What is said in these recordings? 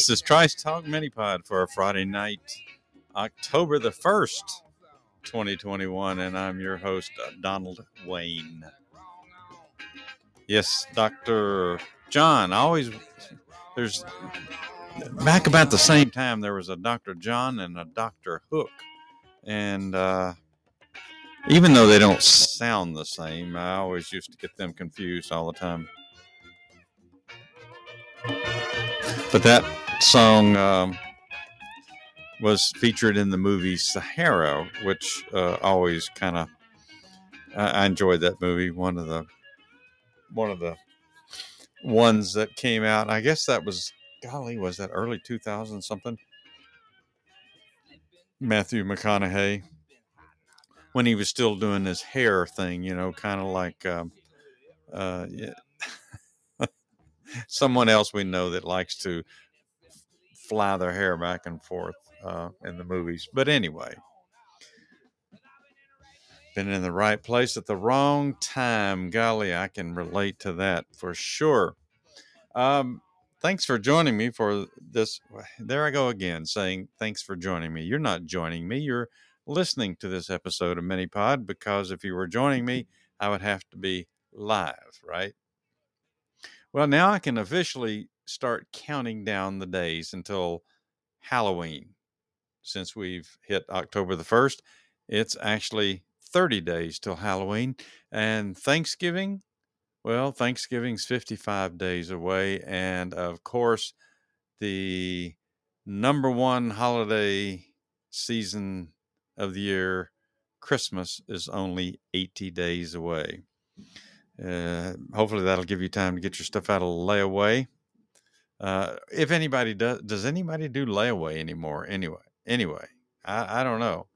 this is Trice Talk Mini Pod for a Friday night, October the 1st, 2021, and I'm your host, uh, Donald Wayne. Yes, Dr. John. Always, there's, back about the same time, there was a Dr. John and a Dr. Hook. And uh, even though they don't sound the same, I always used to get them confused all the time. But that song um, was featured in the movie Sahara, which uh, always kind of I, enjoyed that movie. One of the one of the ones that came out. I guess that was golly, was that early two thousand something? Matthew McConaughey when he was still doing his hair thing, you know, kind of like um, uh, yeah. someone else we know that likes to fly their hair back and forth uh, in the movies. But anyway, been in the right place at the wrong time. Golly, I can relate to that for sure. Um, thanks for joining me for this. There I go again saying thanks for joining me. You're not joining me. You're listening to this episode of MiniPod because if you were joining me, I would have to be live, right? Well, now I can officially start counting down the days until Halloween. Since we've hit October the 1st, it's actually 30 days till Halloween. And Thanksgiving, well, Thanksgiving's 55 days away. And of course, the number one holiday season of the year, Christmas, is only 80 days away. Uh, hopefully that'll give you time to get your stuff out of layaway. Uh, if anybody does, does anybody do layaway anymore? Anyway, anyway, I, I don't know.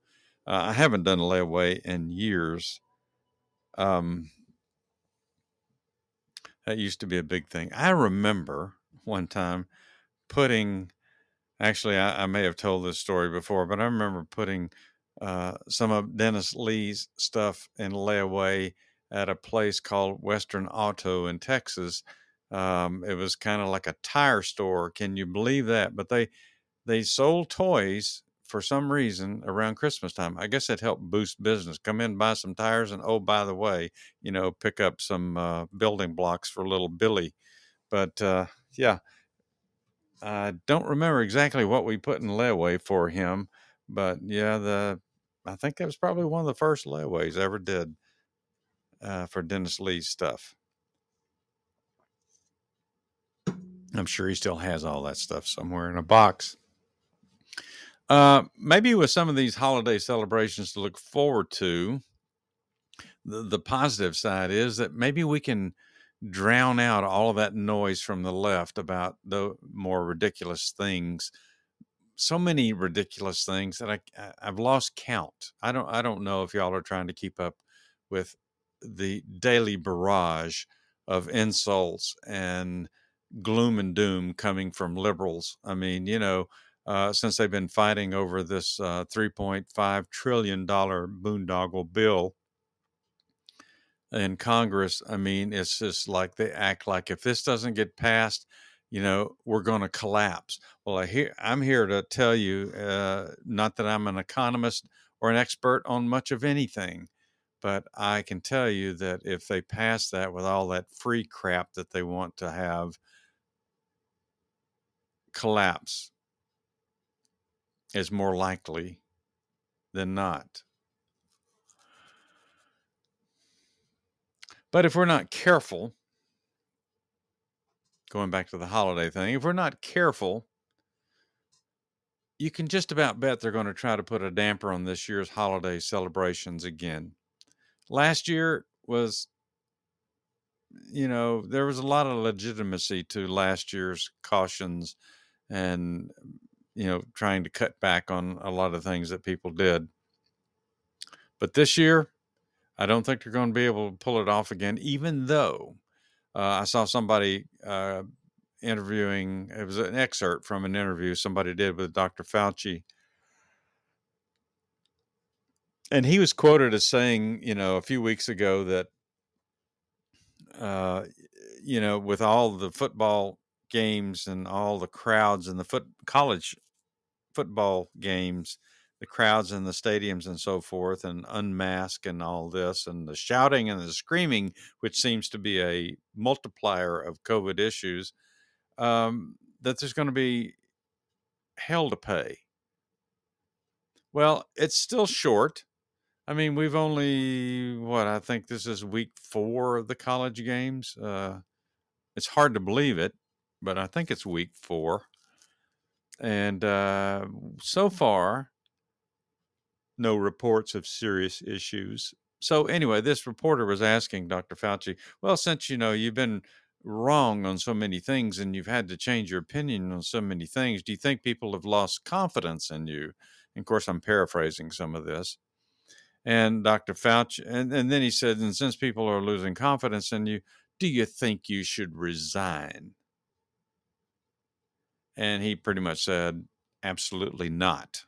Uh, I haven't done a layaway in years. Um, that used to be a big thing. I remember one time putting. Actually, I, I may have told this story before, but I remember putting uh, some of Dennis Lee's stuff in layaway at a place called Western Auto in Texas. Um, it was kind of like a tire store. Can you believe that? But they they sold toys for some reason around Christmas time. I guess it helped boost business. Come in, buy some tires, and oh, by the way, you know, pick up some uh, building blocks for little Billy. But uh, yeah, I don't remember exactly what we put in layaway for him. But yeah, the I think that was probably one of the first layaways I ever did uh, for Dennis Lee's stuff. I'm sure he still has all that stuff somewhere in a box. Uh, maybe with some of these holiday celebrations to look forward to, the, the positive side is that maybe we can drown out all of that noise from the left about the more ridiculous things. So many ridiculous things that I I've lost count. I don't I don't know if y'all are trying to keep up with the daily barrage of insults and gloom and doom coming from liberals. I mean, you know, uh, since they've been fighting over this uh, $3.5 trillion boondoggle bill in Congress, I mean, it's just like they act like if this doesn't get passed, you know, we're going to collapse. Well, I hear, I'm here to tell you, uh, not that I'm an economist or an expert on much of anything, but I can tell you that if they pass that with all that free crap that they want to have, collapse is more likely than not. But if we're not careful, going back to the holiday thing, if we're not careful, you can just about bet they're going to try to put a damper on this year's holiday celebrations again. Last year was, you know, there was a lot of legitimacy to last year's cautions and, you know, trying to cut back on a lot of things that people did. But this year, I don't think they're going to be able to pull it off again, even though uh, I saw somebody uh, interviewing, it was an excerpt from an interview somebody did with Dr. Fauci. And he was quoted as saying, you know, a few weeks ago that, uh, you know, with all the football games and all the crowds and the foot college football games, the crowds in the stadiums and so forth, and unmask and all this, and the shouting and the screaming, which seems to be a multiplier of COVID issues, um, that there's going to be hell to pay. Well, it's still short. I mean, we've only, what, I think this is week four of the college games. Uh, it's hard to believe it, but I think it's week four. And uh, so far, no reports of serious issues. So anyway, this reporter was asking Dr. Fauci, well, since you know you've been wrong on so many things and you've had to change your opinion on so many things, do you think people have lost confidence in you? And of course, I'm paraphrasing some of this. And Dr. Fauci, and, and then he said, and since people are losing confidence in you, do you think you should resign? And he pretty much said, absolutely not.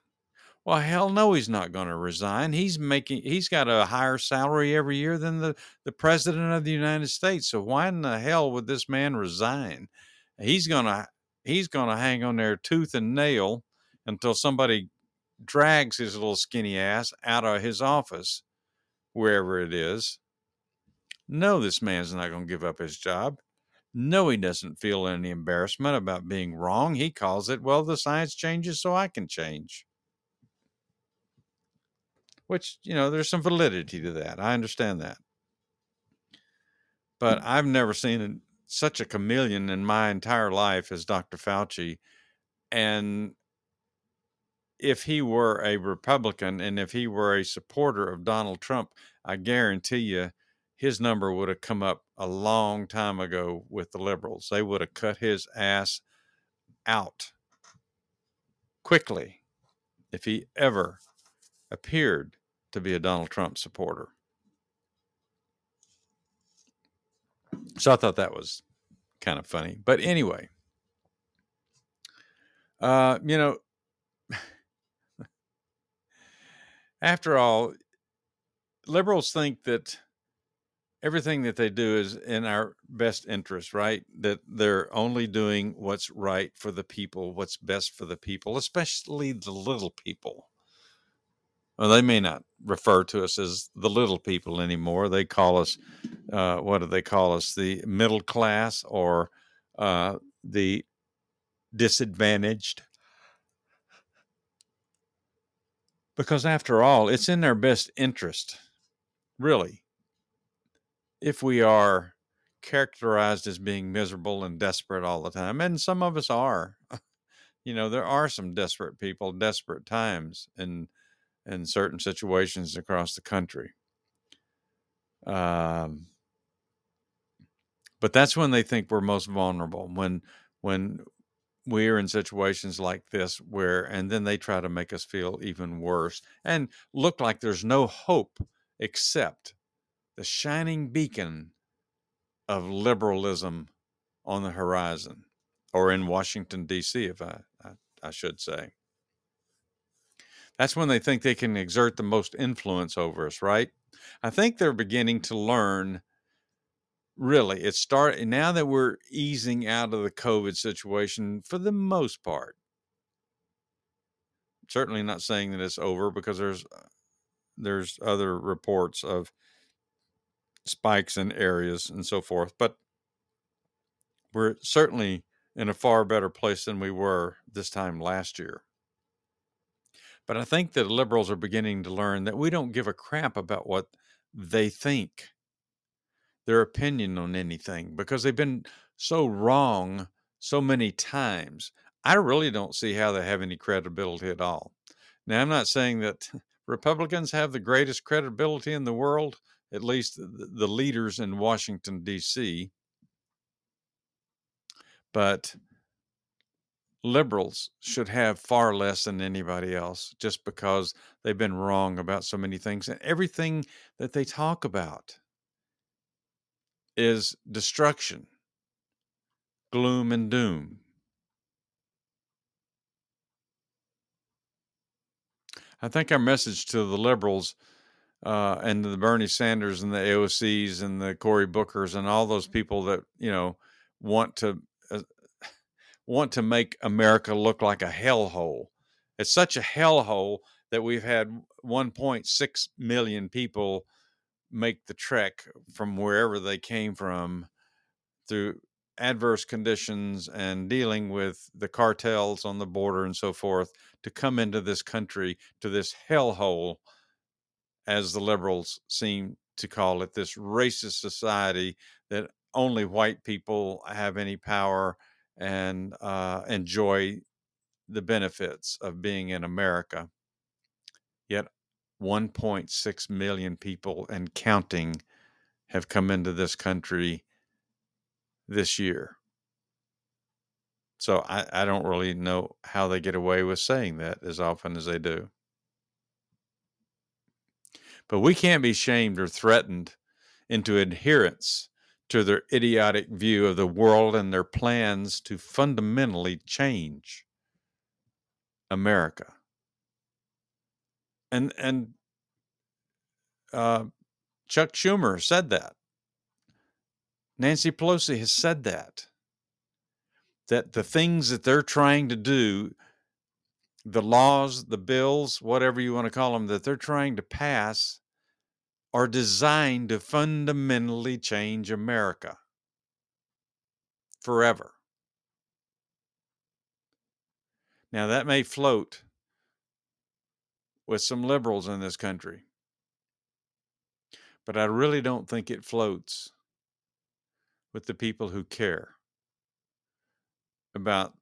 Well, hell no, he's not going to resign. He's making he's got a higher salary every year than the, the president of the United States. So why in the hell would this man resign? He's gonna he's gonna hang on there tooth and nail until somebody drags his little skinny ass out of his office, wherever it is. No, this man's not going to give up his job. No, he doesn't feel any embarrassment about being wrong. He calls it, well, the science changes so I can change which you know there's some validity to that i understand that but mm. i've never seen such a chameleon in my entire life as dr fauci and if he were a republican and if he were a supporter of donald trump i guarantee you his number would have come up a long time ago with the liberals they would have cut his ass out quickly if he ever appeared to be a Donald Trump supporter. So I thought that was kind of funny. But anyway, uh, you know, after all, liberals think that everything that they do is in our best interest, right? That they're only doing what's right for the people, what's best for the people, especially the little people. Well, they may not refer to us as the little people anymore. They call us, uh, what do they call us? The middle class or uh, the disadvantaged. Because after all, it's in their best interest, really, if we are characterized as being miserable and desperate all the time. And some of us are. you know, there are some desperate people, desperate times. in in certain situations across the country. Um, but that's when they think we're most vulnerable when when we're in situations like this where and then they try to make us feel even worse and look like there's no hope except the shining beacon of liberalism on the horizon or in Washington D.C. if I, I, I should say that's when they think they can exert the most influence over us, right? I think they're beginning to learn really it's start now that we're easing out of the covid situation for the most part certainly not saying that it's over because there's uh, there's other reports of spikes in areas and so forth but we're certainly in a far better place than we were this time last year. But I think that liberals are beginning to learn that we don't give a crap about what they think, their opinion on anything, because they've been so wrong so many times. I really don't see how they have any credibility at all. Now, I'm not saying that Republicans have the greatest credibility in the world, at least the leaders in Washington, D.C., but liberals should have far less than anybody else just because they've been wrong about so many things. And everything that they talk about is destruction, gloom, and doom. I think our message to the liberals uh, and the Bernie Sanders and the AOCs and the Cory Bookers and all those people that you know want to uh, want to make America look like a hellhole. It's such a hellhole that we've had 1.6 million people make the trek from wherever they came from through adverse conditions and dealing with the cartels on the border and so forth to come into this country to this hellhole as the liberals seem to call it this racist society that only white people have any power and uh, enjoy the benefits of being in America. Yet 1.6 million people and counting have come into this country this year. So I, I don't really know how they get away with saying that as often as they do. But we can't be shamed or threatened into adherence to their idiotic view of the world and their plans to fundamentally change America. And and uh, Chuck Schumer said that. Nancy Pelosi has said that. That the things that they're trying to do, the laws, the bills, whatever you want to call them, that they're trying to pass are designed to fundamentally change America forever. Now, that may float with some liberals in this country, but I really don't think it floats with the people who care about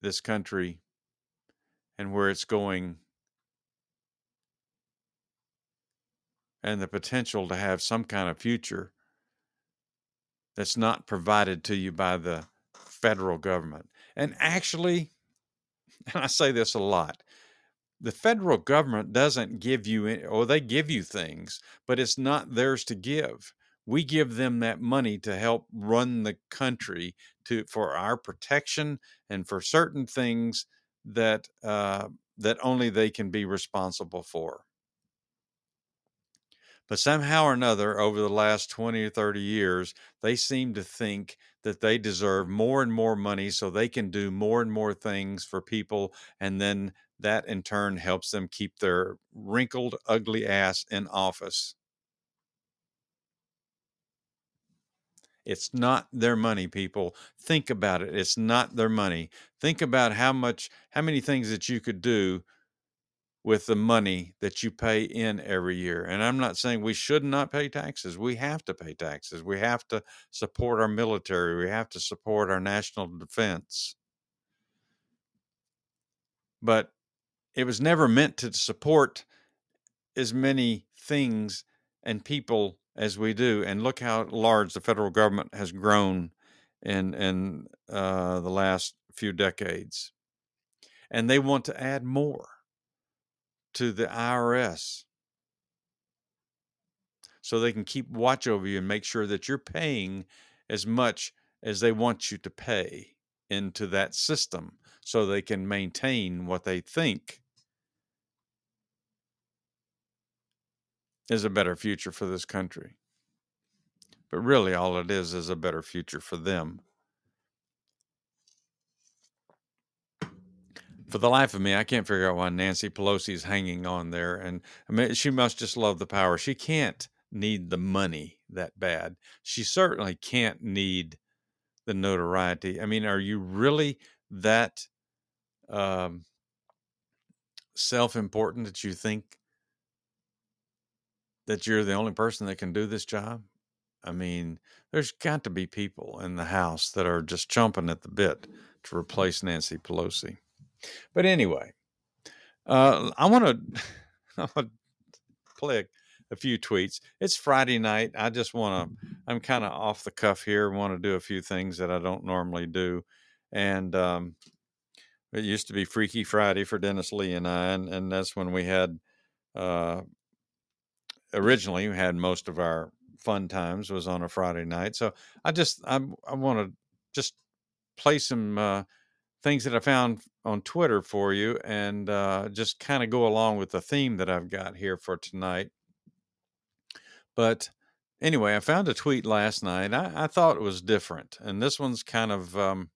this country and where it's going and the potential to have some kind of future that's not provided to you by the federal government. And actually, and I say this a lot, the federal government doesn't give you, any, or oh, they give you things, but it's not theirs to give. We give them that money to help run the country to for our protection and for certain things that uh, that only they can be responsible for. But somehow or another, over the last 20 or 30 years, they seem to think that they deserve more and more money so they can do more and more things for people. And then that in turn helps them keep their wrinkled, ugly ass in office. It's not their money, people. Think about it. It's not their money. Think about how much, how many things that you could do with the money that you pay in every year. And I'm not saying we should not pay taxes. We have to pay taxes. We have to support our military. We have to support our national defense. But it was never meant to support as many things and people as we do. And look how large the federal government has grown in in uh, the last few decades. And they want to add more to the IRS so they can keep watch over you and make sure that you're paying as much as they want you to pay into that system so they can maintain what they think is a better future for this country. But really, all it is is a better future for them. for the life of me, I can't figure out why Nancy Pelosi is hanging on there. And I mean, she must just love the power. She can't need the money that bad. She certainly can't need the notoriety. I mean, are you really that um, self important that you think that you're the only person that can do this job? I mean, there's got to be people in the House that are just chomping at the bit to replace Nancy Pelosi. But anyway, uh, I want to I play a, a few tweets. It's Friday night. I just want to. I'm kind of off the cuff here. Want to do a few things that I don't normally do, and um, it used to be Freaky Friday for Dennis Lee and I, and, and that's when we had. Uh, originally, we had most of our fun times was on a Friday night. So I just I I want to just play some uh, things that I found on Twitter for you, and uh, just kind of go along with the theme that I've got here for tonight. But anyway, I found a tweet last night. I, I thought it was different, and this one's kind of. Um,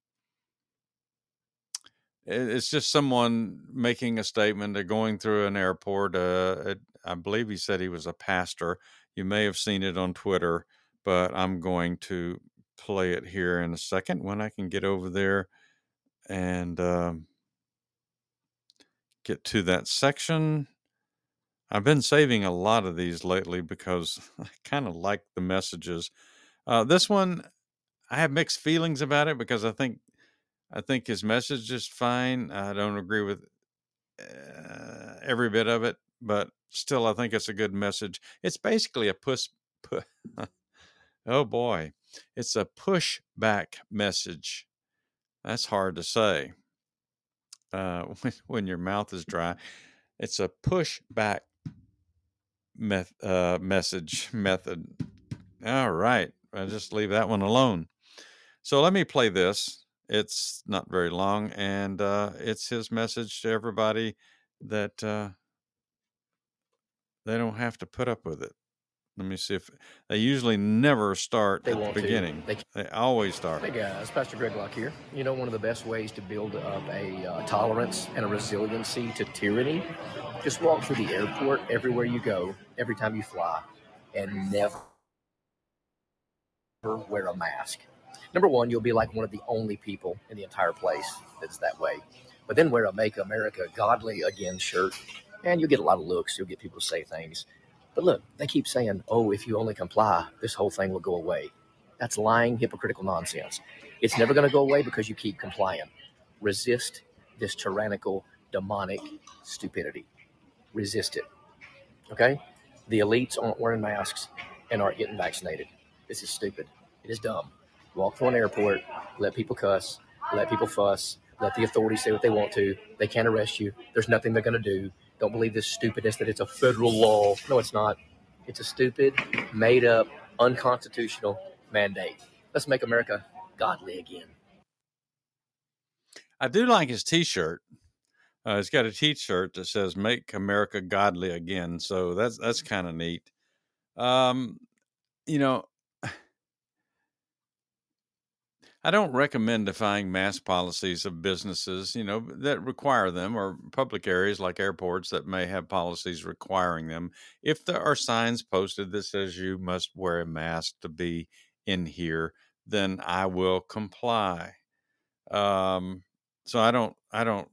it's just someone making a statement. They're going through an airport. Uh, I believe he said he was a pastor, you may have seen it on Twitter, but I'm going to play it here in a second when I can get over there and um, get to that section. I've been saving a lot of these lately because I kind of like the messages. Uh, this one, I have mixed feelings about it because I think I think his message is fine. I don't agree with uh, every bit of it, but still, I think it's a good message. It's basically a push. Pu- oh boy, it's a pushback message. That's hard to say uh, when, when your mouth is dry. It's a pushback meth- uh, message method. All right, I'll just leave that one alone. So let me play this. It's not very long, and uh, it's his message to everybody that uh, they don't have to put up with it. Let me see if they usually never start They at the beginning. They They always start. Hey guys, Pastor Greg Locke here. You know, one of the best ways to build up a uh, tolerance and a resiliency to tyranny, just walk through the airport everywhere you go, every time you fly, and never wear a mask. Number one, you'll be like one of the only people in the entire place that's that way. But then wear a Make America Godly Again shirt, and you'll get a lot of looks. You'll get people to say things. But look, they keep saying, oh, if you only comply, this whole thing will go away. That's lying, hypocritical nonsense. It's never going to go away because you keep complying. Resist this tyrannical, demonic stupidity. Resist it. Okay? The elites aren't wearing masks and aren't getting vaccinated. This is stupid. It is dumb. Walk through an airport, let people cuss, let people fuss, let the authorities say what they want to. They can't arrest you. There's nothing they're going to do. Don't believe this stupidness that it's a federal law. No, it's not. It's a stupid, made up, unconstitutional mandate. Let's make America godly again. I do like his T-shirt. Uh, he's got a T-shirt that says "Make America Godly Again," so that's that's kind of neat. Um, you know, I don't recommend defying mask policies of businesses, you know, that require them or public areas like airports that may have policies requiring them. If there are signs posted that says you must wear a mask to be in here, then I will comply. Um, so I don't, I don't,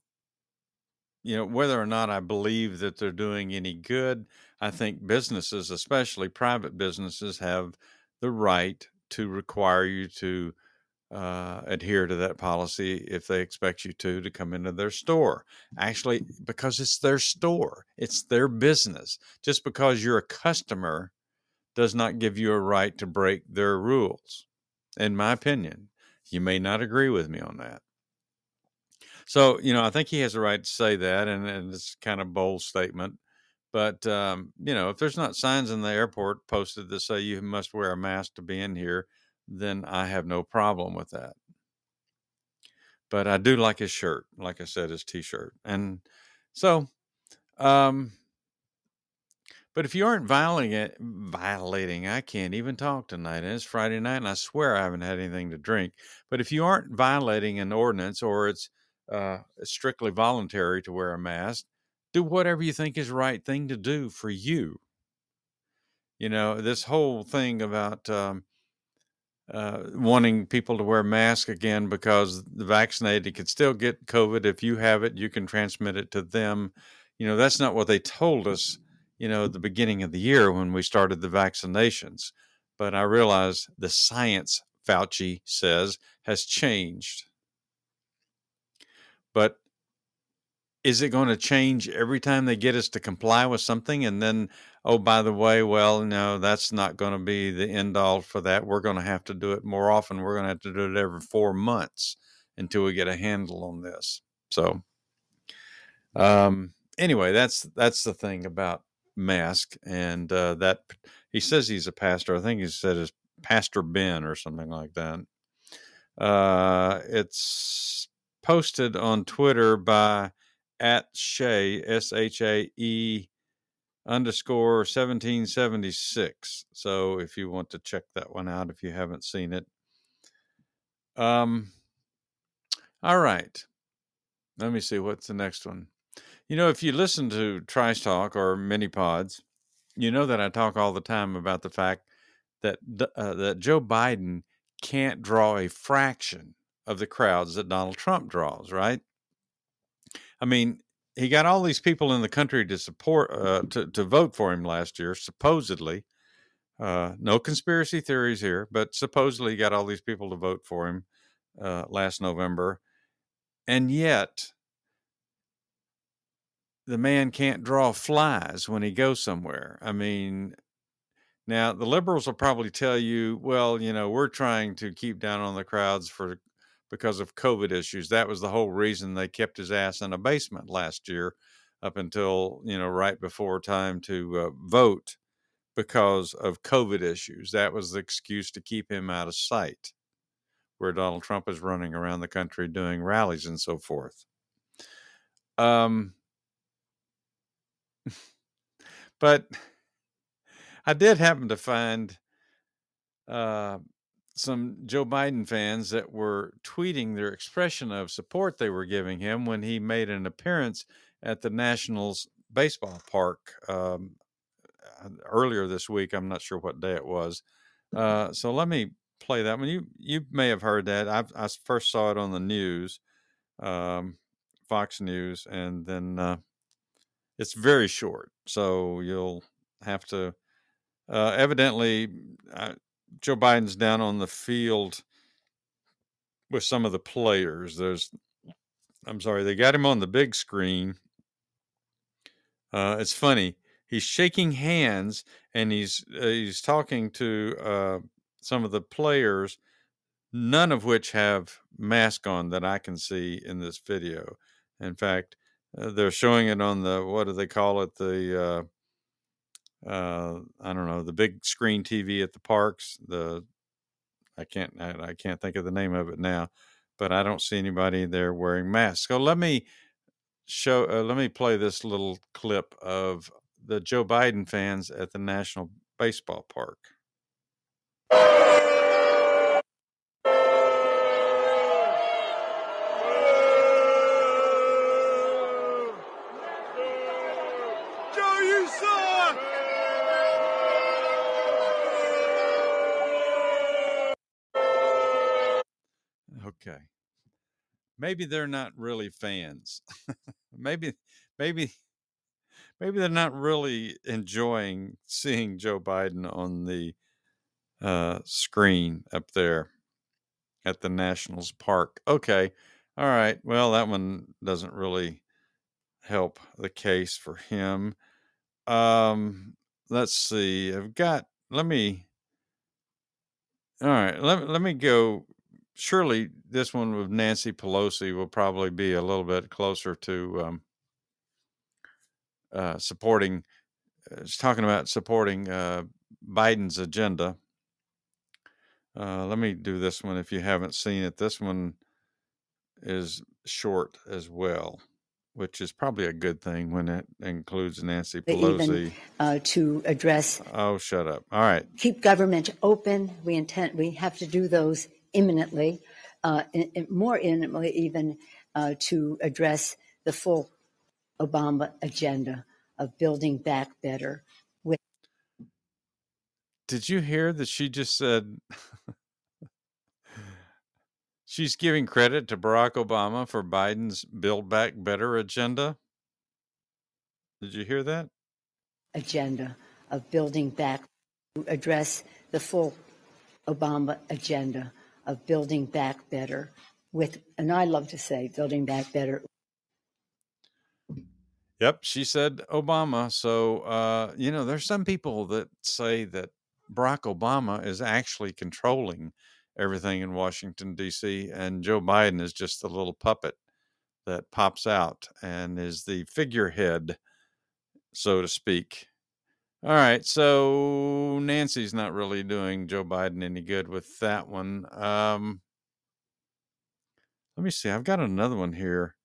you know, whether or not I believe that they're doing any good, I think businesses, especially private businesses, have the right to require you to uh, adhere to that policy if they expect you to to come into their store. Actually, because it's their store, it's their business. Just because you're a customer does not give you a right to break their rules. In my opinion, you may not agree with me on that. So, you know, I think he has a right to say that, and, and it's kind of bold statement. But um, you know, if there's not signs in the airport posted that say you must wear a mask to be in here, then I have no problem with that. But I do like his shirt, like I said, his t-shirt. And so um but if you aren't violating it, violating, I can't even talk tonight. And it's Friday night, and I swear I haven't had anything to drink. But if you aren't violating an ordinance or it's uh, strictly voluntary to wear a mask, do whatever you think is the right thing to do for you. You know, this whole thing about um, uh, wanting people to wear masks again because the vaccinated could still get COVID. If you have it, you can transmit it to them. You know, that's not what they told us, you know, at the beginning of the year when we started the vaccinations. But I realize the science, Fauci says, has changed. But is it going to change every time they get us to comply with something and then oh by the way well no that's not going to be the end all for that. We're going to have to do it more often. We're going to have to do it every four months until we get a handle on this. So um anyway that's that's the thing about mask and uh that he says he's a pastor. I think he said is pastor ben or something like that. Uh it's posted on twitter by at Shae, S H A E underscore 1776. So if you want to check that one out, if you haven't seen it. Um, all right. Let me see what's the next one. You know, if you listen to Trice Talk or Mini Pods, you know that I talk all the time about the fact that uh, that Joe Biden can't draw a fraction of the crowds that Donald Trump draws, right? I mean, he got all these people in the country to support uh, to to vote for him last year, supposedly. Uh, no conspiracy theories here, but supposedly he got all these people to vote for him uh, last November, and yet the man can't draw flies when he goes somewhere. I mean, now the liberals will probably tell you, well, you know, we're trying to keep down on the crowds for because of COVID issues. That was the whole reason they kept his ass in a basement last year up until, you know, right before time to uh, vote because of COVID issues. That was the excuse to keep him out of sight, where Donald Trump is running around the country doing rallies and so forth. Um, but I did happen to find uh, some Joe Biden fans that were tweeting their expression of support they were giving him when he made an appearance at the Nationals baseball park um, uh, earlier this week. I'm not sure what day it was. Uh, so let me play that one. You you may have heard that. I've, i first saw it on the news, um, Fox News, and then uh, it's very short. So you'll have to. Uh, evidently, uh, Joe Biden's down on the field with some of the players. There's, I'm sorry, they got him on the big screen. Uh, it's funny. He's shaking hands and he's uh, he's talking to uh, some of the players, none of which have mask on that I can see in this video. In fact, uh, they're showing it on the what do they call it the uh, I don't know the big screen TV at the parks. The I can't I, I can't think of the name of it now, but I don't see anybody there wearing masks. So let me show. Uh, let me play this little clip of the Joe Biden fans at the National Baseball Park. Maybe they're not really fans. maybe, maybe, maybe they're not really enjoying seeing Joe Biden on the uh, screen up there at the Nationals Park. Okay, all right. Well, that one doesn't really help the case for him. Um, let's see. I've got. Let me. All right. Let let me go surely this one with Nancy Pelosi will probably be a little bit closer to um, uh, supporting. Uh, it's talking about supporting uh, Biden's agenda. Uh, let me do this one if you haven't seen it. This one is short as well, which is probably a good thing when it includes Nancy Pelosi. Even, uh, to address. Oh, shut up! All right. Keep government open. We intend. We have to do those imminently, uh, in, in more imminently even, uh, to address the full Obama agenda of building back better. With Did you hear that she just said She's giving credit to Barack Obama for Biden's Build Back Better agenda. Did you hear that? agenda of building back to address the full Obama agenda of building back better with, and I love to say, building back better Yep, she said Obama. So, uh, you know, there's some people that say that Barack Obama is actually controlling everything in Washington, D.C., and Joe Biden is just the little puppet that pops out and is the figurehead, so to speak. All right, so Nancy's not really doing Joe Biden any good with that one. Um, let me see. I've got another one here,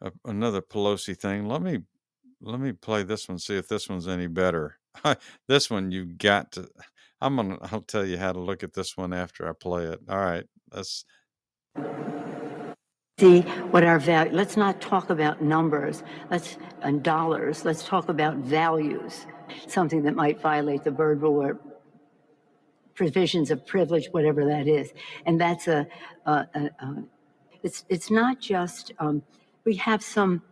uh, another Pelosi thing. Let me let me play this one. See if this one's any better. this one you got to. I'm gonna. I'll tell you how to look at this one after I play it. All right, let's. see what our value let's not talk about numbers let's and dollars let's talk about values something that might violate the Byrd rule or provisions of privilege whatever that is and that's a, a, a, a it's it's not just um, we have some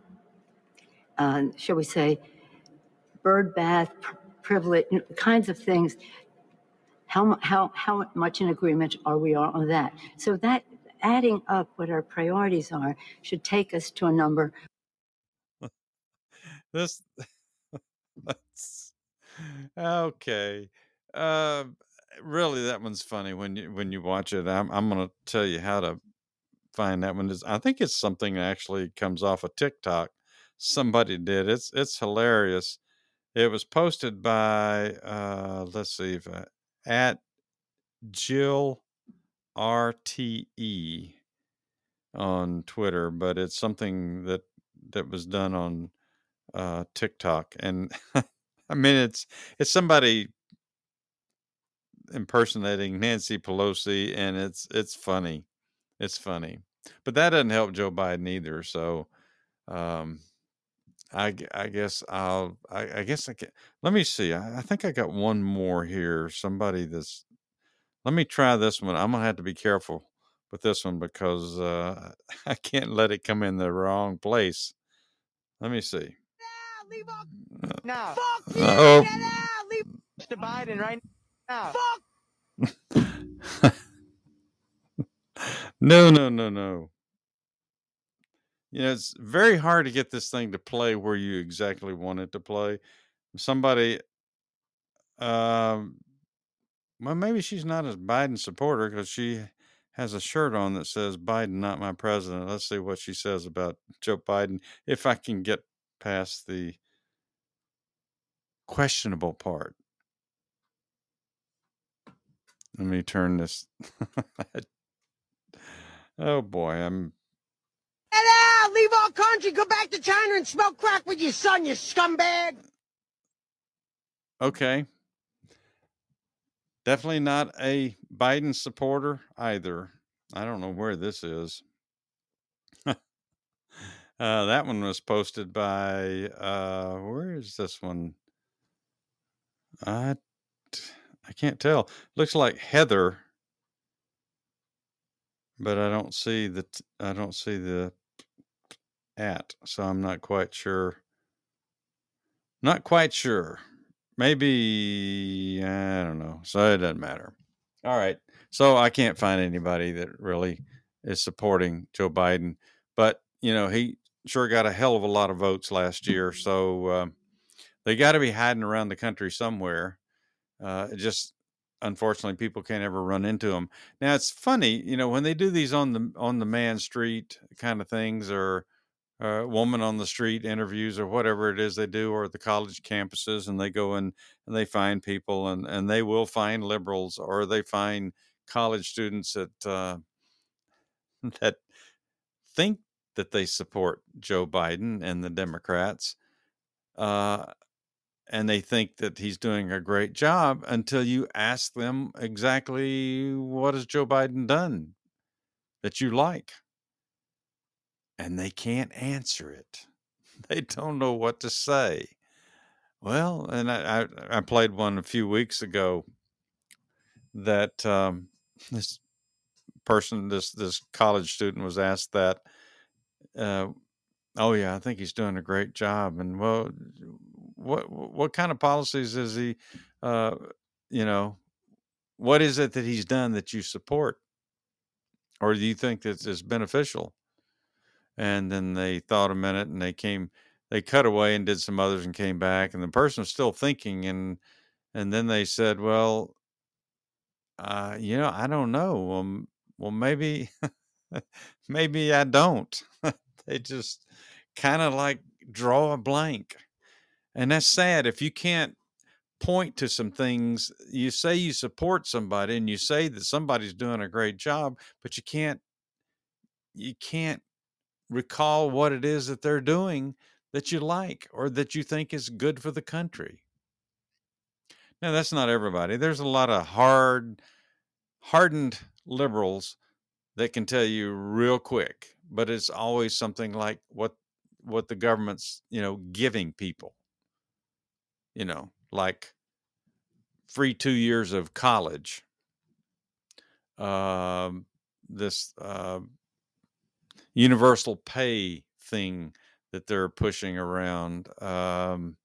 uh, shall we say Byrd bath pr- privilege kinds of things how, how, how much in agreement are we on that? So that adding up what our priorities are should take us to a number. This. okay. Uh, really, that one's funny when you when you watch it. I'm I'm gonna tell you how to find that one. Is I think it's something that actually comes off of TikTok. Somebody did. It's it's hilarious. It was posted by uh let's see if I, at Jill RTE on Twitter, but it's something that that was done on uh TikTok and I mean it's it's somebody impersonating Nancy Pelosi and it's it's funny. It's funny. But that doesn't help Joe Biden either, so um I I guess I'll I, I guess I can let me see. I, I think I got one more here. Somebody that's let me try this one. I'm gonna have to be careful with this one because uh, I can't let it come in the wrong place. Let me see. Now. Oh, Mr. Biden right now. Fuck. no, no, no, no. You know, it's very hard to get this thing to play where you exactly want it to play. Somebody, um, well, maybe she's not a Biden supporter because she has a shirt on that says Biden, not my president. Let's see what she says about Joe Biden. If I can get past the questionable part. Let me turn this. oh boy, I'm Get out! Leave our country! Go back to China and smoke crack with your son, you scumbag! okay. Definitely not a Biden supporter either. I don't know where this is. Uh, that one was posted by uh, where is this one? I I can't tell. Looks like Heather, but I don't see the I don't see the at, so I'm not quite sure. Not quite sure. Maybe I don't know. So it doesn't matter. All right. So I can't find anybody that really is supporting Joe Biden, but you know he sure got a hell of a lot of votes last year. So um, they got to be hiding around the country somewhere. Uh, just unfortunately people can't ever run into them. Now it's funny, you know, when they do these on the on the man street kind of things, or uh, woman on the street interviews, or whatever it is they do, or the college campuses, and they go in and they find people, and and they will find liberals, or they find college students that uh, that think that they support Joe Biden and the Democrats. Uh, and they think that he's doing a great job until you ask them exactly what has Joe Biden done that you like. And they can't answer it. They don't know what to say. Well, and I, I, I played one a few weeks ago that um, this person, this this college student, was asked that. Uh, oh yeah, I think he's doing a great job. And well, what what kind of policies is he? Uh, you know, what is it that he's done that you support, or do you think that it's beneficial? And then they thought a minute, and they came, they cut away and did some others, and came back, and the person was still thinking, and and then they said, well, uh, you know, I don't know. Um, well, maybe, maybe I don't. they just kind of like draw a blank. And that's sad. If you can't point to some things, you say you support somebody and you say that somebody's doing a great job, but you can't, you can't recall what it is that they're doing that you like or that you think is good for the country. Now, that's not everybody. There's a lot of hard, hardened liberals that can tell you real quick, but it's always something like what what the government's you know giving people. You know, like free two years of college. Um, this uh, universal pay thing that they're pushing around. Um,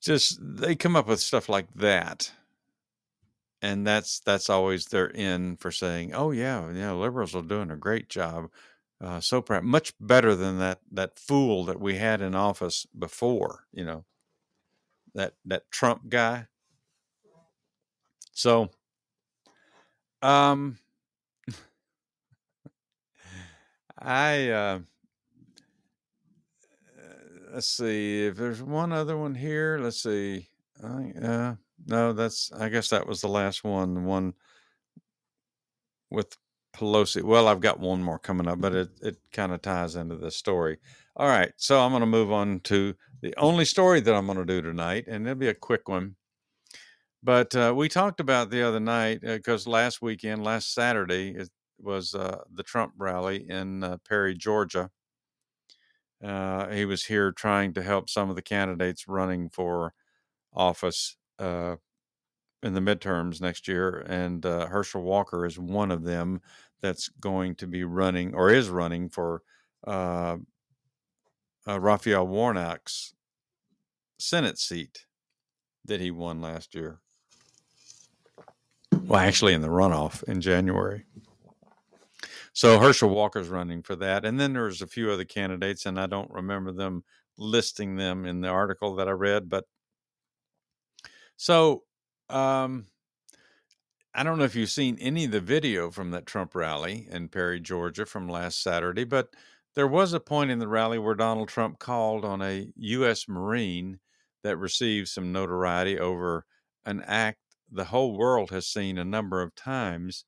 just they come up with stuff like that and that's that's always their in for saying oh yeah yeah liberals are doing a great job uh, so proud much better than that that fool that we had in office before you know that that trump guy so um i uh let's see if there's one other one here. Let's see. Uh, no, that's. I guess that was the last one. The one with Pelosi. Well, I've got one more coming up, but it it kind of ties into the story. All right, so I'm going to move on to the only story that I'm going to do tonight, and it'll be a quick one. But uh, we talked about the other night because uh, last weekend, last Saturday, it was uh, the Trump rally in uh, Perry, Georgia uh, he was here trying to help some of the candidates running for office uh, in the midterms next year, and uh, Herschel Walker is one of them that's going to be running or is running for uh, uh, Raphael Warnock's Senate seat that he won last year. Well, actually, in the runoff in January. So Herschel Walker's running for that. And then there's a few other candidates, and I don't remember them listing them in the article that I read. But so um, I don't know if you've seen any of the video from that Trump rally in Perry, Georgia from last Saturday, but there was a point in the rally where Donald Trump called on a U.S. Marine that received some notoriety over an act the whole world has seen a number of times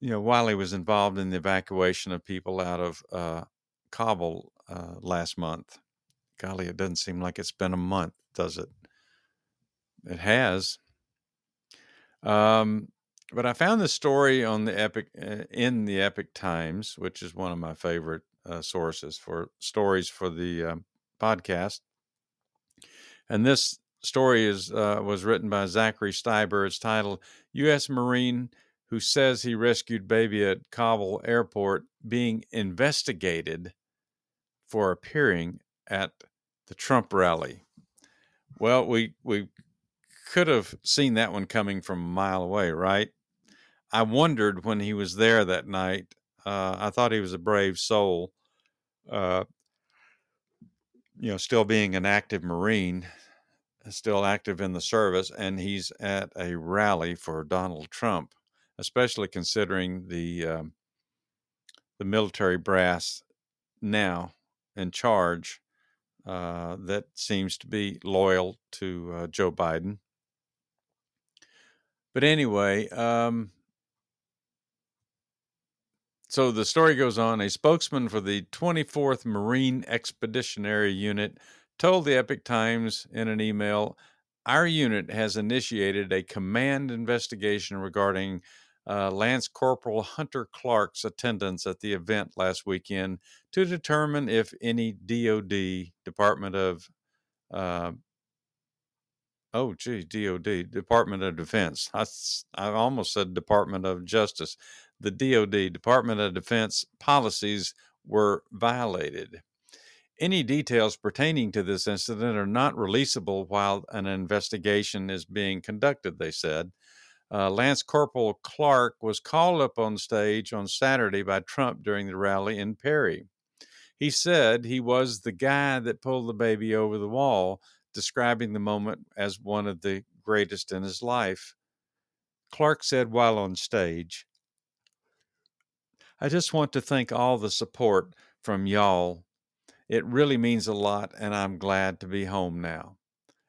you know, while he was involved in the evacuation of people out of uh, Kabul uh, last month. Golly, it doesn't seem like it's been a month, does it? It has. Um, but I found this story on the Epoch uh, in the Epoch Times, which is one of my favorite uh, sources for stories for the uh, podcast. And this story is uh, was written by Zachary Stieber. It's titled "U.S. Marine who says he rescued baby at Kabul airport being investigated for appearing at the Trump rally. Well, we we could have seen that one coming from a mile away, right? I wondered when he was there that night. Uh, I thought he was a brave soul, uh, you know, still being an active Marine, still active in the service, and he's at a rally for Donald Trump especially considering the um, the military brass now in charge uh, that seems to be loyal to uh, Joe Biden. But anyway, um, so the story goes on. A spokesman for the 24th Marine Expeditionary Unit told the Epoch Times in an email Our unit has initiated a command investigation regarding uh, Lance Corporal Hunter Clark's attendance at the event last weekend to determine if any DOD, Department of uh, Oh, gee, DOD, Department of Defense. I, I almost said Department of Justice. The DOD, Department of Defense policies were violated. Any details pertaining to this incident are not releasable while an investigation is being conducted, they said. Uh, Lance Corporal Clark was called up on stage on Saturday by Trump during the rally in Perry. He said he was the guy that pulled the baby over the wall, describing the moment as one of the greatest in his life. Clark said while on stage, I just want to thank all the support from y'all. It really means a lot, and I'm glad to be home now.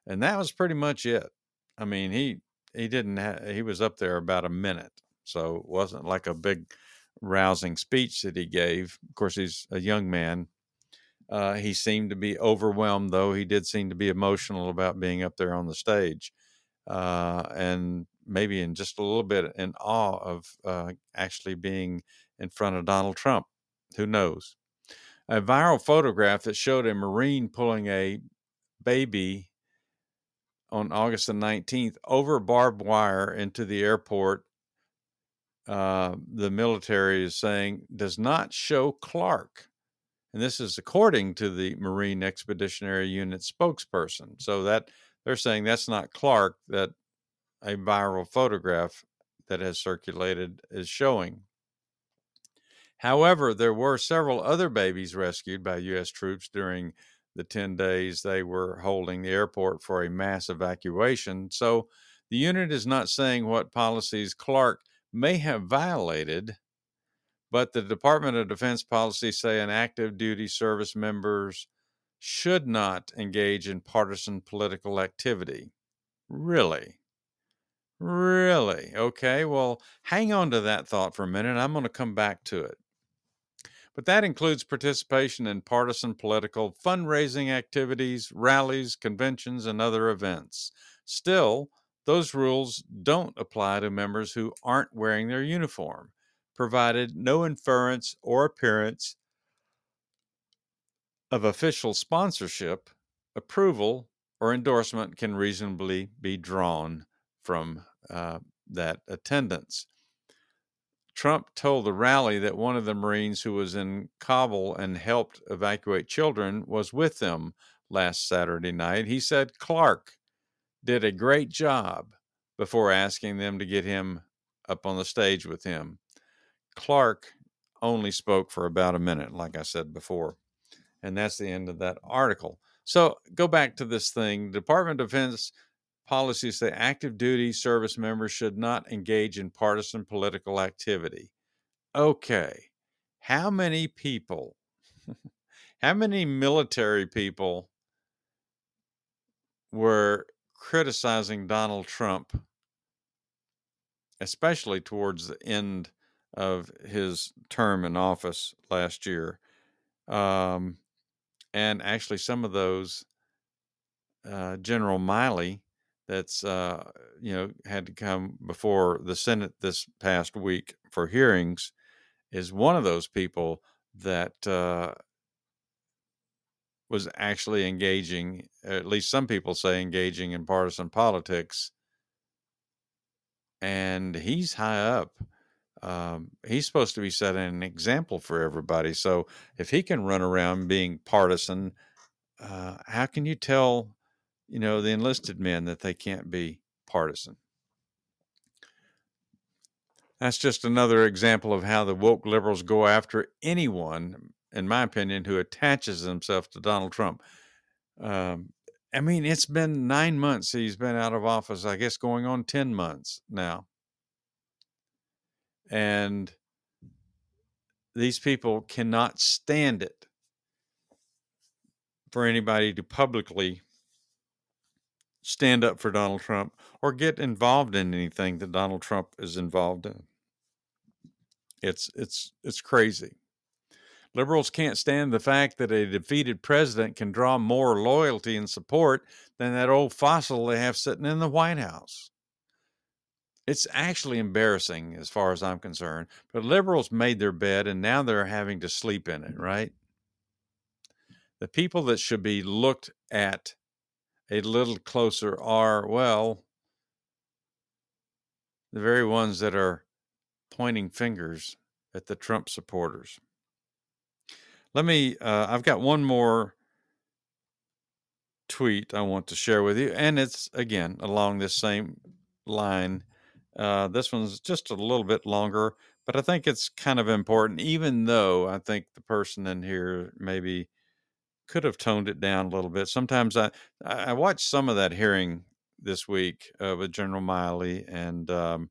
And that was pretty much it. I mean, he he didn't ha- he was up there about a minute, so it wasn't like a big rousing speech that he gave. Of course, he's a young man. Uh, he seemed to be overwhelmed, though. He did seem to be emotional about being up there on the stage, uh, and maybe in just a little bit in awe of uh, actually being in front of Donald Trump. Who knows? A viral photograph that showed a Marine pulling a baby on August the 19th over barbed wire into the airport. Uh, the military is saying does not show Clark. And this is according to the Marine Expeditionary Unit spokesperson. So that they're saying that's not Clark that a viral photograph that has circulated is showing. However, there were several other babies rescued by U.S. troops during the 10 days they were holding the airport for a mass evacuation. So the unit is not saying what policies Clark may have violated, but the Department of Defense policies say an active duty service members should not engage in partisan political activity. Really? Really? Okay, well, hang on to that thought for a minute. I'm going to come back to it but that includes participation in partisan political fundraising activities, rallies, conventions, and other events. Still, those rules don't apply to members who aren't wearing their uniform, provided no inference or appearance of official sponsorship, approval, or endorsement can reasonably be drawn from uh, that attendance. Trump told the rally that one of the Marines who was in Kabul and helped evacuate children was with them last Saturday night. He said Clark did a great job before asking them to get him up on the stage with him. Clark only spoke for about a minute, like I said before. And that's the end of that article. So go back to this thing. Department of Defense policies say active duty service members should not engage in partisan political activity. Okay, how many people, how many military people were criticizing Donald Trump, especially towards the end of his term in office last year? Um, and actually, some of those, uh, General Milley, that's uh, you know had to come before the Senate this past week for hearings is one of those people that uh, was actually engaging. At least some people say engaging in partisan politics, and he's high up. Um, he's supposed to be setting an example for everybody. So if he can run around being partisan, uh, how can you tell you know, the enlisted men that they can't be partisan. That's just another example of how the woke liberals go after anyone, in my opinion, who attaches himself to Donald Trump. Um, I mean, it's been nine months he's been out of office, I guess going on 10 months now. And these people cannot stand it for anybody to publicly stand up for Donald Trump or get involved in anything that Donald Trump is involved in. It's it's it's crazy. Liberals can't stand the fact that a defeated president can draw more loyalty and support than that old fossil they have sitting in the White House. It's actually embarrassing as far as I'm concerned. But liberals made their bed and now they're having to sleep in it, right? The people that should be looked at a little closer are, well, the very ones that are pointing fingers at the Trump supporters. Let me, uh, I've got one more tweet I want to share with you, and it's again along this same line. Uh, this one's just a little bit longer, but I think it's kind of important, even though I think the person in here maybe could have toned it down a little bit. Sometimes I I watched some of that hearing this week uh, with General Milley and um,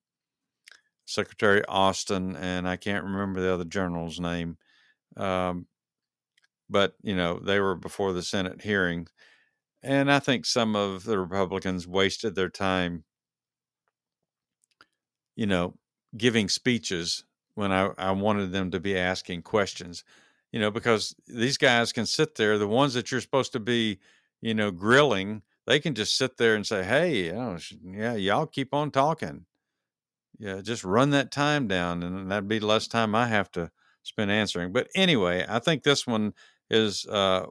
Secretary Austin, and I can't remember the other general's name, um, but you know they were before the Senate hearing, and I think some of the Republicans wasted their time, you know, giving speeches when I, I wanted them to be asking questions, you know, because these guys can sit there, the ones that you're supposed to be, you know, grilling, they can just sit there and say, hey, oh, yeah, y'all keep on talking. Yeah, just run that time down, and that'd be less time I have to spend answering. But anyway, I think this one is uh,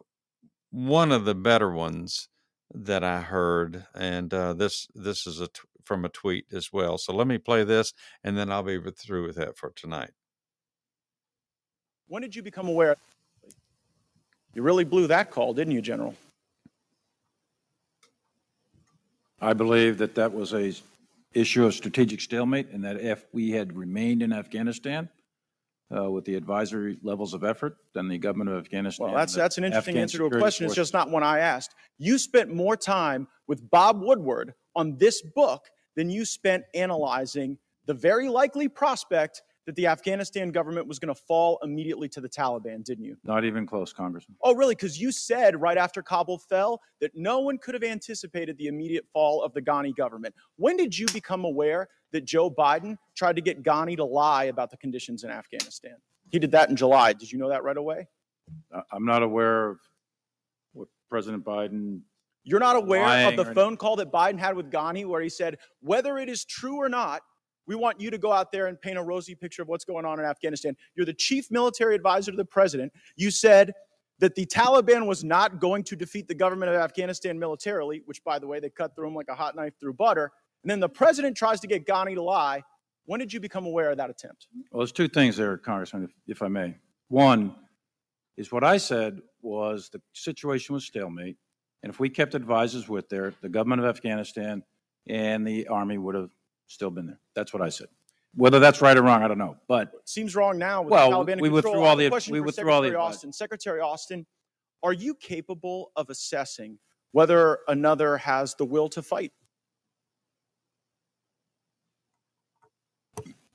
one of the better ones that I heard, and uh, this this is a t- from a tweet as well. So let me play this, and then I'll be through with that for tonight. When did you become aware? You really blew that call, didn't you, General? I believe that that was a issue of strategic stalemate, and that if we had remained in Afghanistan, uh, with the advisory levels of effort than the government of Afghanistan. Well, that's, that's an interesting Afghan answer to a security question. It's just not one I asked. You spent more time with Bob Woodward on this book than you spent analyzing the very likely prospect that the Afghanistan government was going to fall immediately to the Taliban, didn't you? Not even close, Congressman. Oh, really? Because you said right after Kabul fell that no one could have anticipated the immediate fall of the Ghani government. When did you become aware that Joe Biden tried to get Ghani to lie about the conditions in Afghanistan? He did that in July. Did you know that right away? I'm not aware of what President Biden, You're not aware Lying of the phone call that Biden had with Ghani where he said, whether it is true or not, we want you to go out there and paint a rosy picture of what's going on in Afghanistan. You're the chief military advisor to the president. You said that the Taliban was not going to defeat the government of Afghanistan militarily, which, by the way, they cut through them like a hot knife through butter. And then the president tries to get Ghani to lie. When did you become aware of that attempt? well, there's two things there, Congressman, if, if I may. One is what I said was the situation was stalemate, and if we kept advisors with there, the government of Afghanistan and the army would have still been there. That's what I said. Whether that's right or wrong, I don't know, but Seems wrong now with Well, the Taliban in we control. withdrew I all have a the- question we for withdrew all the Secretary advice. Austin. Secretary Austin, are you capable of assessing whether another has the will to fight?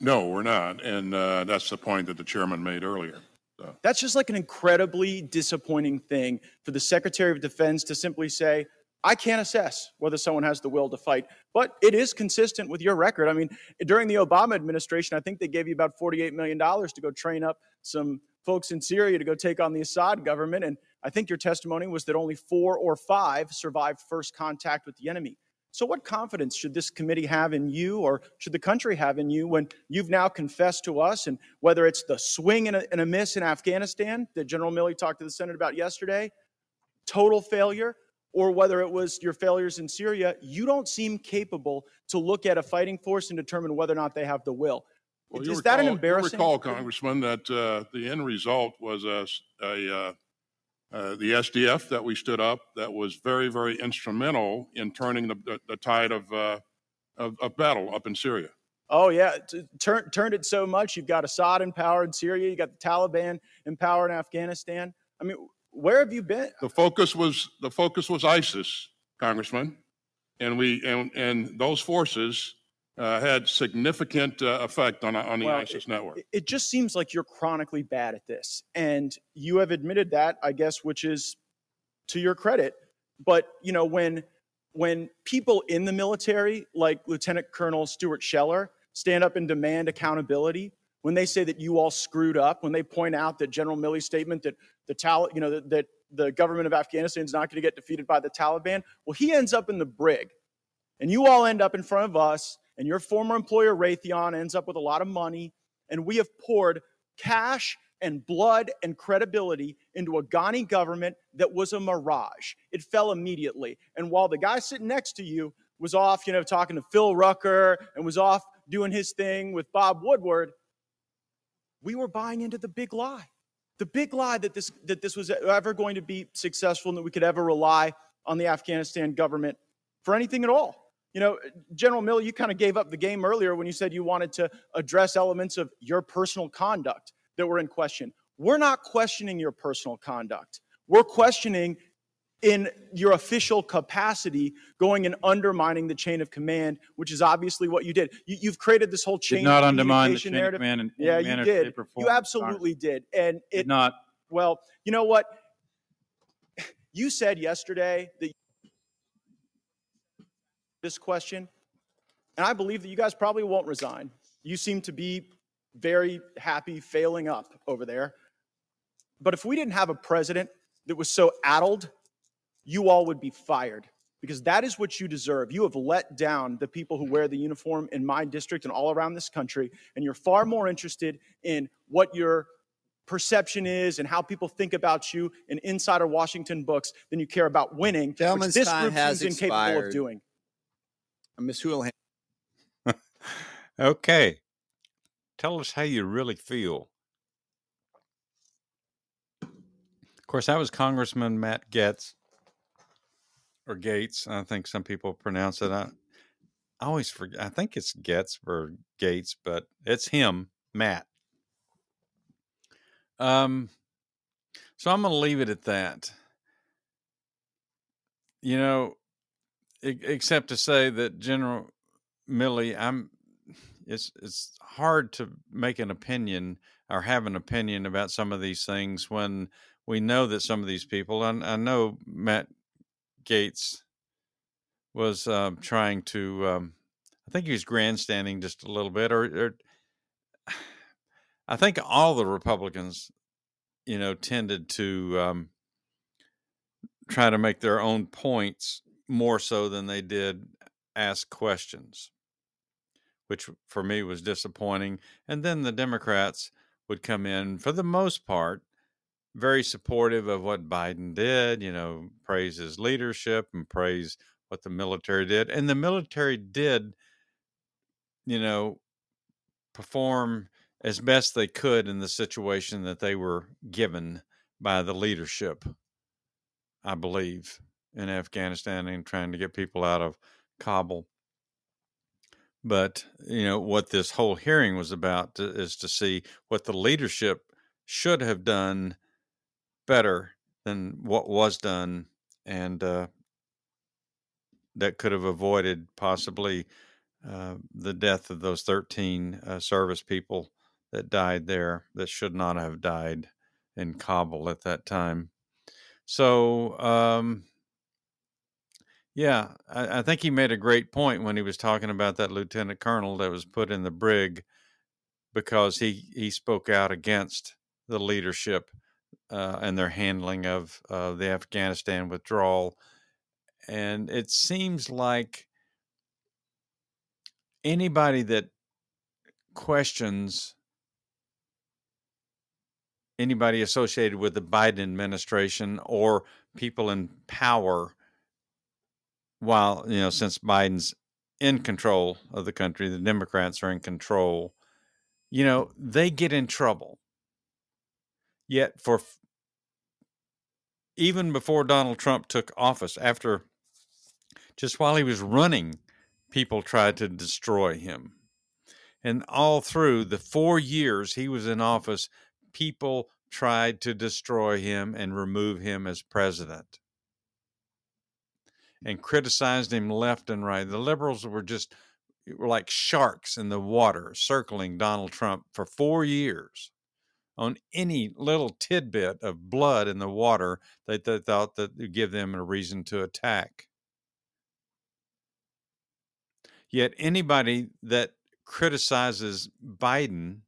No, we're not. And uh, that's the point that the chairman made earlier. That's just like an incredibly disappointing thing for the Secretary of Defense to simply say, I can't assess whether someone has the will to fight. But it is consistent with your record. I mean, during the Obama administration, I think they gave you about $48 million to go train up some folks in Syria to go take on the Assad government. And I think your testimony was that only four or five survived first contact with the enemy. So, what confidence should this committee have in you, or should the country have in you, when you've now confessed to us? And whether it's the swing and a, and a miss in Afghanistan that General Milley talked to the Senate about yesterday, total failure, or whether it was your failures in Syria, you don't seem capable to look at a fighting force and determine whether or not they have the will. Well, Is you that an recall- embarrassing? You recall, Congressman, that uh, the end result was a. uh, uh, the SDF that we stood up that was very, very instrumental in turning the, the, the tide of, uh, of, of battle up in Syria. Oh yeah, turned it so much. You've got Assad in power in Syria. You got the Taliban in power in Afghanistan. I mean, where have you been? The focus was the focus was ISIS, Congressman, and we and, and those forces uh, had significant uh, effect on on the Well, ISIS network. It- It just seems like you're chronically bad at this, and you have admitted that, I guess, which is to your credit. But you know, when when people in the military, like Lieutenant Colonel Stuart Scheller, stand up and demand accountability, when they say that you all screwed up, when they point out that General Milley's statement that the Tal, you know, that, that the government of Afghanistan is not going to get defeated by the Taliban, well, he ends up in the brig, and you all end up in front of us, and your former employer Raytheon ends up with a lot of money, and we have poured cash and blood and credibility into a Ghani government that was a mirage. It fell immediately. And while the guy sitting next to you was off, you know, talking to Phil Rucker and was off doing his thing with Bob Woodward, we were buying into the big lie. The big lie that this that this was ever going to be successful and that we could ever rely on the Afghanistan government for anything at all. You know, General Milley, you kind of gave up the game earlier when you said you wanted to address elements of your personal conduct that were in question. We're not questioning your personal conduct. We're questioning in your official capacity going and undermining the chain of command, which is obviously what you did. You, have created this whole chain did not of undermine the chain narrative. of command. In, in yeah, you did. You absolutely did. And it Did not. well, you know what? You said yesterday that this question, and I believe that you guys probably won't resign. You seem to be very happy failing up over there. But if we didn't have a president that was so addled, you all would be fired because that is what you deserve. You have let down the people who wear the uniform in my district and all around this country, and you're far more interested in what your perception is and how people think about you in insider Washington books than you care about winning, Gentleman's which this time group has seems incapable of expired. Doing. Ms. Houlahan. Okay. Tell us how you really feel. Of course, that was Congressman Matt Getz or Gates. I think some people pronounce it. I, I always forget. I think it's Getz or Gates, but it's him, Matt. Um, so I'm going to leave it at that. You know, except to say that General Milley, I'm. It's it's hard to make an opinion or have an opinion about some of these things when we know that some of these people. And I know Matt Gaetz was um, trying to. Um, I think he was grandstanding just a little bit, or, or I think all the Republicans, you know, tended to um, try to make their own points more so than they did ask questions, which for me was disappointing. And then the Democrats would come in, for the most part, very supportive of what Biden did, you know, praise his leadership and praise what the military did. And the military did, you know, perform as best they could in the situation that they were given by the leadership, I believe, in Afghanistan and trying to get people out of Kabul. But, you know, what this whole hearing was about to, is to see what the leadership should have done better than what was done and uh, that could have avoided possibly uh, the death of those 13 uh, service people that died there that should not have died in Kabul at that time. So, um, yeah, I, I think he made a great point when he was talking about that lieutenant colonel that was put in the brig because he, he spoke out against the leadership uh, and their handling of uh, the Afghanistan withdrawal. And it seems like anybody that questions anybody associated with the Biden administration or people in power while you know since Biden's in control of the country the Democrats are in control you know they get in trouble. Yet for even before Donald Trump took office after just while he was running people tried to destroy him. And all through the 4 years he was in office people tried to destroy him and remove him as president and criticized him left and right. The liberals were just were like sharks in the water circling Donald Trump for four years on any little tidbit of blood in the water that they thought that would give them a reason to attack. Yet anybody that criticizes Biden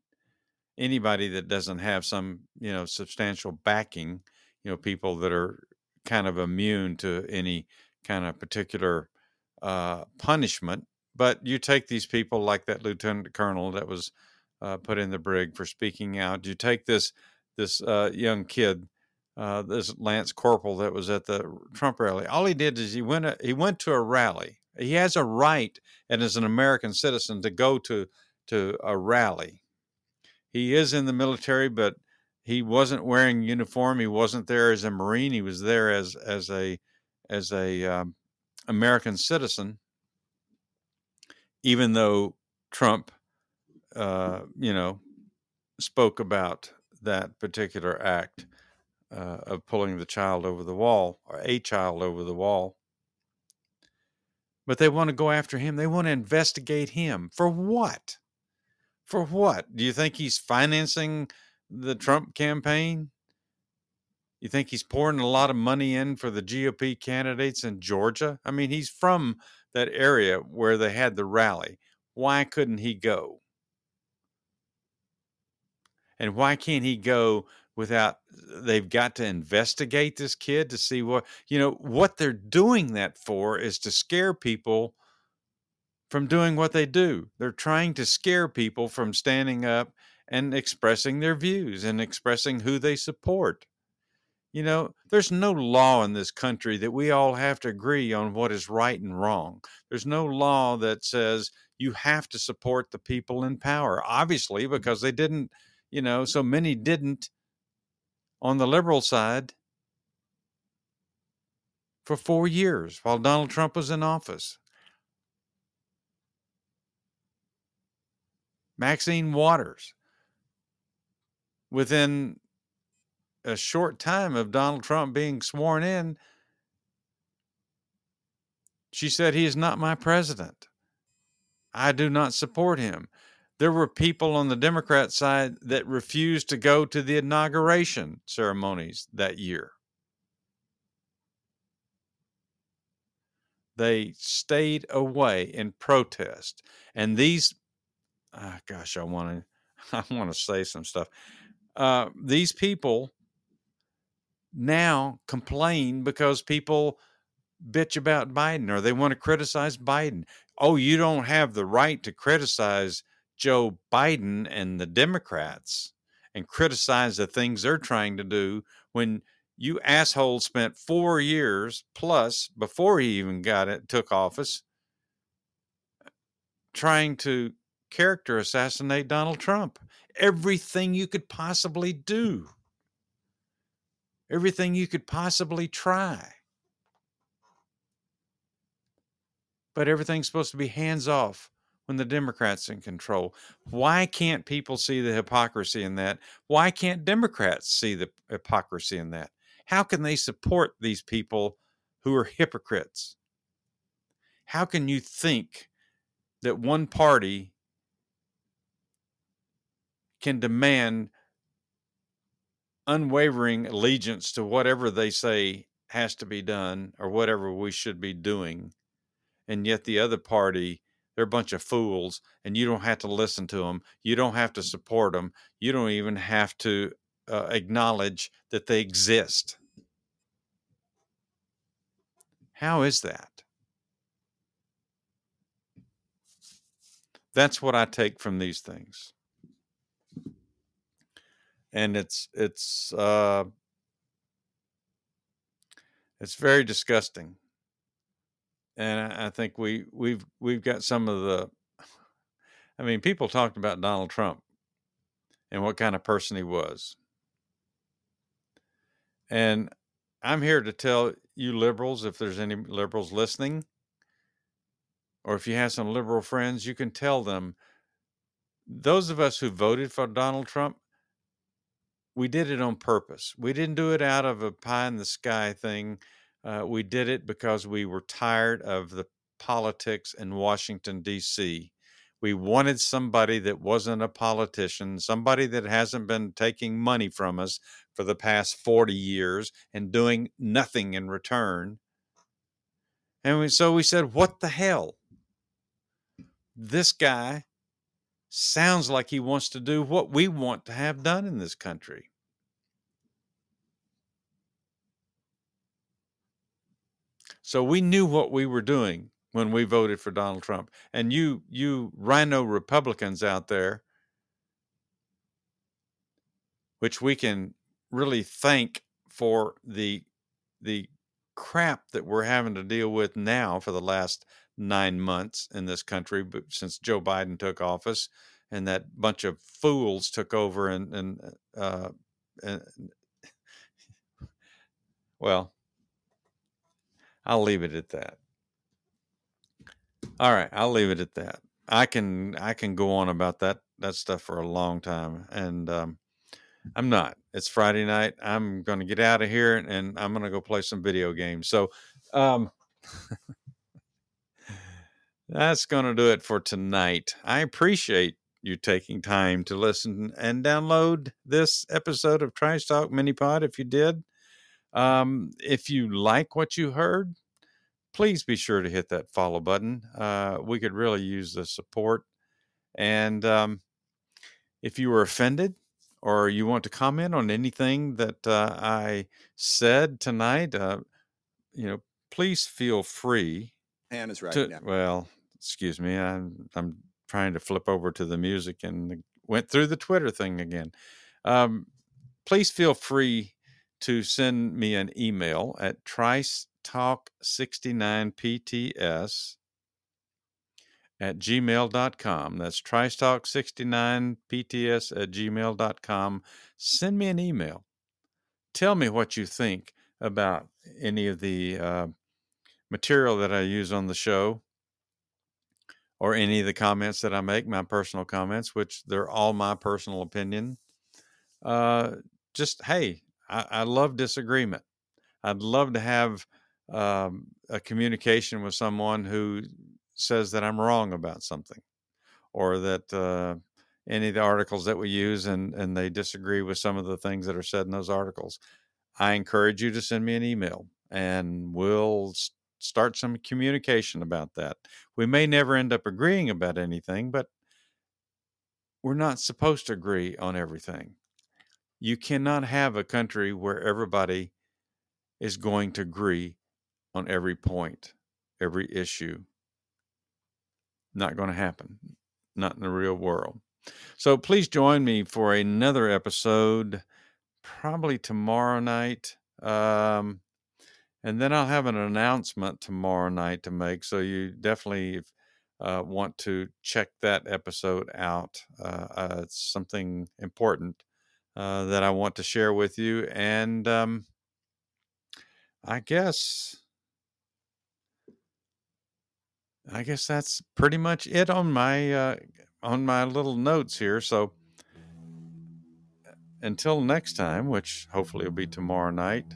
anybody that doesn't have some you know substantial backing you know people that are kind of immune to any kind of particular uh, punishment but you take these people like that lieutenant colonel that was uh, put in the brig for speaking out you take this this uh, young kid, uh, this Lance Corporal that was at the Trump rally. All he did is he went uh, he went to a rally. He has a right, and as an American citizen, to go to to a rally. He is in the military, but he wasn't wearing uniform. He wasn't there as a Marine. He was there as as a as a um, American citizen. Even though Trump, uh, you know, spoke about that particular act uh, of pulling the child over the wall or a child over the wall. But they want to go after him. They want to investigate him for what? For what? Do you think he's financing the Trump campaign? You think he's pouring a lot of money in for the GOP candidates in Georgia? I mean, he's from that area where they had the rally. Why couldn't he go? And why can't he go without they've got to investigate this kid to see what, you know, what they're doing that for is to scare people from doing what they do. They're trying to scare people from standing up and expressing their views and expressing who they support. You know, there's no law in this country that we all have to agree on what is right and wrong. There's no law that says you have to support the people in power, obviously, mm-hmm. because they didn't, you know, so many didn't on the liberal side for four years while Donald Trump was in office. Maxine Waters, within a short time of Donald Trump being sworn in, she said, He is not my president. I do not support him. There were people on the Democrat side that refused to go to the inauguration ceremonies that year. They stayed away in protest. And these, oh gosh, I want to, I want to say some stuff. Uh, these people now complain because people bitch about Biden or they want to criticize Biden. Oh, you don't have the right to criticize Joe Biden and the Democrats and criticize the things they're trying to do when you assholes spent four years plus before he even got it, took office, trying to character assassinate Donald Trump. Everything you could possibly do everything you could possibly try. But everything's supposed to be hands off when the Democrats in control. Why can't people see the hypocrisy in that? Why can't Democrats see the hypocrisy in that? How can they support these people who are hypocrites? How can you think that one party can demand unwavering allegiance to whatever they say has to be done or whatever we should be doing. And yet the other party, they're a bunch of fools and you don't have to listen to them. You don't have to support them. You don't even have to uh, acknowledge that they exist. How is that? That's what I take from these things and it's it's uh, it's very disgusting. And I, I think we we've we've got some of the. I mean, people talked about Donald Trump and what kind of person he was. And I'm here to tell you liberals, if there's any liberals listening, or if you have some liberal friends, you can tell them those of us who voted for Donald Trump, we did it on purpose. We didn't do it out of a pie in the sky thing. Uh, we did it because we were tired of the politics in Washington, D.C. We wanted somebody that wasn't a politician, somebody that hasn't been taking money from us for the past 40 years and doing nothing in return. And we, so we said, what the hell? This guy sounds like he wants to do what we want to have done in this country. So we knew what we were doing when we voted for Donald Trump. And you you RINO Republicans out there which we can really thank for the the crap that we're having to deal with now for the last nine months in this country, but since Joe Biden took office and that bunch of fools took over and and uh, and well, I'll leave it at that. All right, I'll leave it at that. I can I can go on about that that stuff for a long time, and um, I'm not. It's Friday night. I'm going to get out of here and I'm going to go play some video games. So, um, that's going to do it for tonight. I appreciate you taking time to listen and download this episode of Trice Talk Mini Pod if you did. Um, if you like what you heard, please be sure to hit that follow button. Uh, we could really use the support. And um, if you were offended, or you want to comment on anything that uh, I said tonight, uh, you know, please feel free. Hand is right to, now. Well, excuse me, I'm I'm trying to flip over to the music and went through the Twitter thing again. Um, please feel free to send me an email at trice talk 69 pts at gmail.com. That's tricetalk69pts at gmail.com. Send me an email. Tell me what you think about any of the uh, material that I use on the show or any of the comments that I make, my personal comments, which they're all my personal opinion. Uh, just, hey, I, I love disagreement. I'd love to have um, a communication with someone who says that I'm wrong about something, or that uh, any of the articles that we use and and they disagree with some of the things that are said in those articles, I encourage you to send me an email, and we'll start some communication about that. We may never end up agreeing about anything, but we're not supposed to agree on everything. You cannot have a country where everybody is going to agree on every point, every issue. Not going to happen. Not in the real world. So please join me for another episode, probably tomorrow night. Um, and then I'll have an announcement tomorrow night to make. So you definitely uh, want to check that episode out. Uh, uh, it's something important uh, that I want to share with you. And um, I guess I guess that's pretty much it on my uh, on my little notes here. So until next time, which hopefully will be tomorrow night,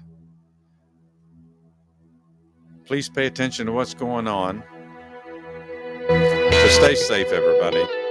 please pay attention to what's going on. So stay safe, everybody.